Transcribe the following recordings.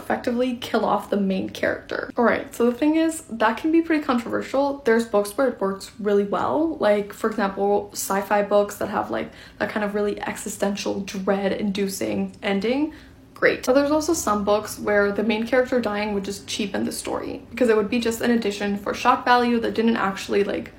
effectively kill off the main character. Alright, so the thing is, that can be pretty controversial. There's books where it works really well, like, for example, sci fi books that have like that kind of really existential, dread inducing ending great. But there's also some books where the main character dying would just cheapen the story because it would be just an addition for shock value that didn't actually like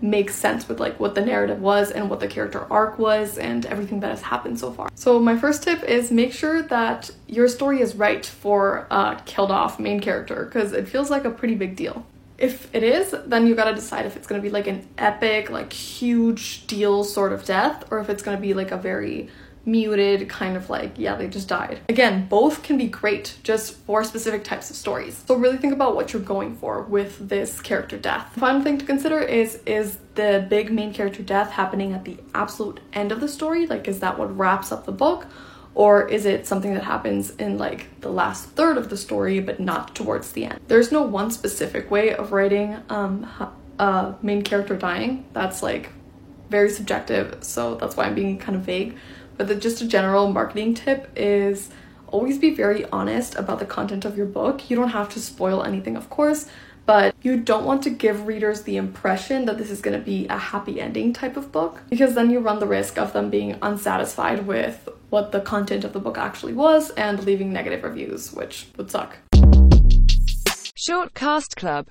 make sense with like what the narrative was and what the character arc was and everything that has happened so far. So my first tip is make sure that your story is right for uh, a killed off main character because it feels like a pretty big deal. If it is, then you gotta decide if it's gonna be like an epic, like huge deal sort of death, or if it's gonna be like a very muted kind of like yeah they just died. Again both can be great just for specific types of stories. So really think about what you're going for with this character death. Final thing to consider is is the big main character death happening at the absolute end of the story? Like is that what wraps up the book? Or is it something that happens in like the last third of the story but not towards the end? There's no one specific way of writing um, a main character dying. That's like very subjective. So that's why i'm being kind of vague but the, just a general marketing tip is always be very honest about the content of your book. You don't have to spoil anything, of course, but you don't want to give readers the impression that this is going to be a happy ending type of book because then you run the risk of them being unsatisfied with what the content of the book actually was and leaving negative reviews, which would suck. Short Cast Club